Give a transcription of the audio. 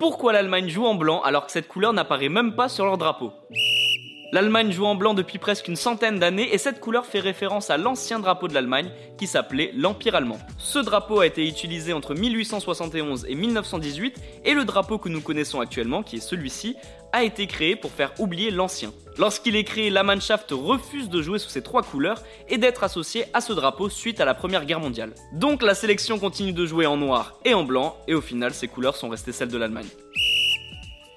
Pourquoi l'Allemagne joue en blanc alors que cette couleur n'apparaît même pas sur leur drapeau? L'Allemagne joue en blanc depuis presque une centaine d'années et cette couleur fait référence à l'ancien drapeau de l'Allemagne qui s'appelait l'Empire allemand. Ce drapeau a été utilisé entre 1871 et 1918 et le drapeau que nous connaissons actuellement, qui est celui-ci, a été créé pour faire oublier l'ancien. Lorsqu'il est créé, la Mannschaft refuse de jouer sous ces trois couleurs et d'être associé à ce drapeau suite à la Première Guerre mondiale. Donc la sélection continue de jouer en noir et en blanc et au final ces couleurs sont restées celles de l'Allemagne.